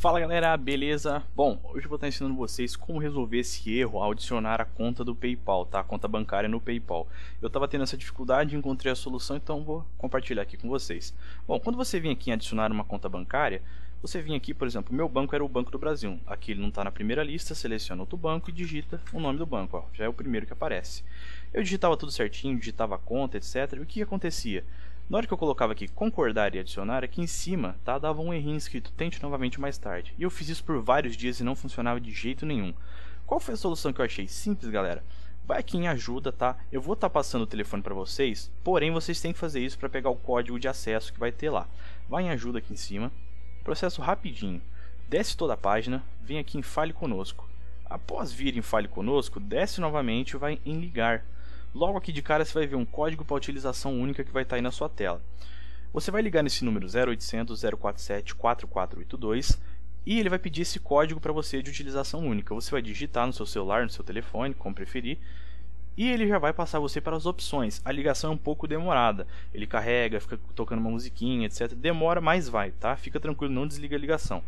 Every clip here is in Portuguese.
Fala galera, beleza? Bom, hoje eu vou estar ensinando vocês como resolver esse erro ao adicionar a conta do PayPal, tá? A conta bancária no PayPal. Eu estava tendo essa dificuldade, encontrei a solução, então vou compartilhar aqui com vocês. Bom, quando você vem aqui em adicionar uma conta bancária, você vem aqui, por exemplo, meu banco era o Banco do Brasil. Aqui ele não está na primeira lista, seleciona outro banco e digita o nome do banco, ó, já é o primeiro que aparece. Eu digitava tudo certinho, digitava a conta, etc. E o que acontecia? Na hora que eu colocava aqui concordar e adicionar, aqui em cima tá, dava um errinho escrito tente novamente mais tarde. E eu fiz isso por vários dias e não funcionava de jeito nenhum. Qual foi a solução que eu achei? Simples, galera. Vai aqui em ajuda, tá? Eu vou estar tá passando o telefone para vocês, porém vocês têm que fazer isso para pegar o código de acesso que vai ter lá. Vai em ajuda aqui em cima, processo rapidinho. Desce toda a página, vem aqui em fale conosco. Após vir em fale conosco, desce novamente e vai em ligar. Logo aqui de cara você vai ver um código para utilização única que vai estar tá aí na sua tela. Você vai ligar nesse número 0800 047 4482 e ele vai pedir esse código para você de utilização única. Você vai digitar no seu celular, no seu telefone, como preferir, e ele já vai passar você para as opções. A ligação é um pouco demorada. Ele carrega, fica tocando uma musiquinha, etc. Demora, mas vai, tá? Fica tranquilo, não desliga a ligação.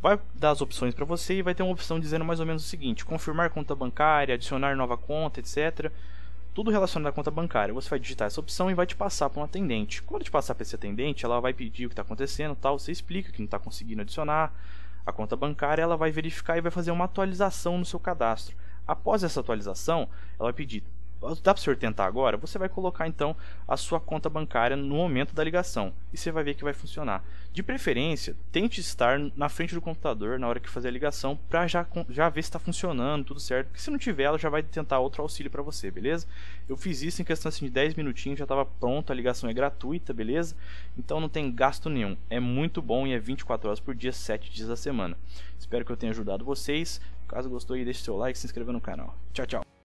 Vai dar as opções para você e vai ter uma opção dizendo mais ou menos o seguinte: confirmar conta bancária, adicionar nova conta, etc tudo relacionado à conta bancária. Você vai digitar essa opção e vai te passar para um atendente. Quando te passar para esse atendente, ela vai pedir o que está acontecendo, tal. Você explica que não está conseguindo adicionar a conta bancária, ela vai verificar e vai fazer uma atualização no seu cadastro. Após essa atualização, ela vai pedir dá para o senhor tentar agora? Você vai colocar então a sua conta bancária no momento da ligação e você vai ver que vai funcionar. De preferência, tente estar na frente do computador na hora que fazer a ligação para já, já ver se está funcionando, tudo certo. Porque se não tiver, ela já vai tentar outro auxílio para você, beleza? Eu fiz isso em questão assim, de 10 minutinhos, já estava pronto, a ligação é gratuita, beleza? Então não tem gasto nenhum. É muito bom e é 24 horas por dia, 7 dias da semana. Espero que eu tenha ajudado vocês. Caso gostou, deixe seu like e se inscreva no canal. Tchau, tchau.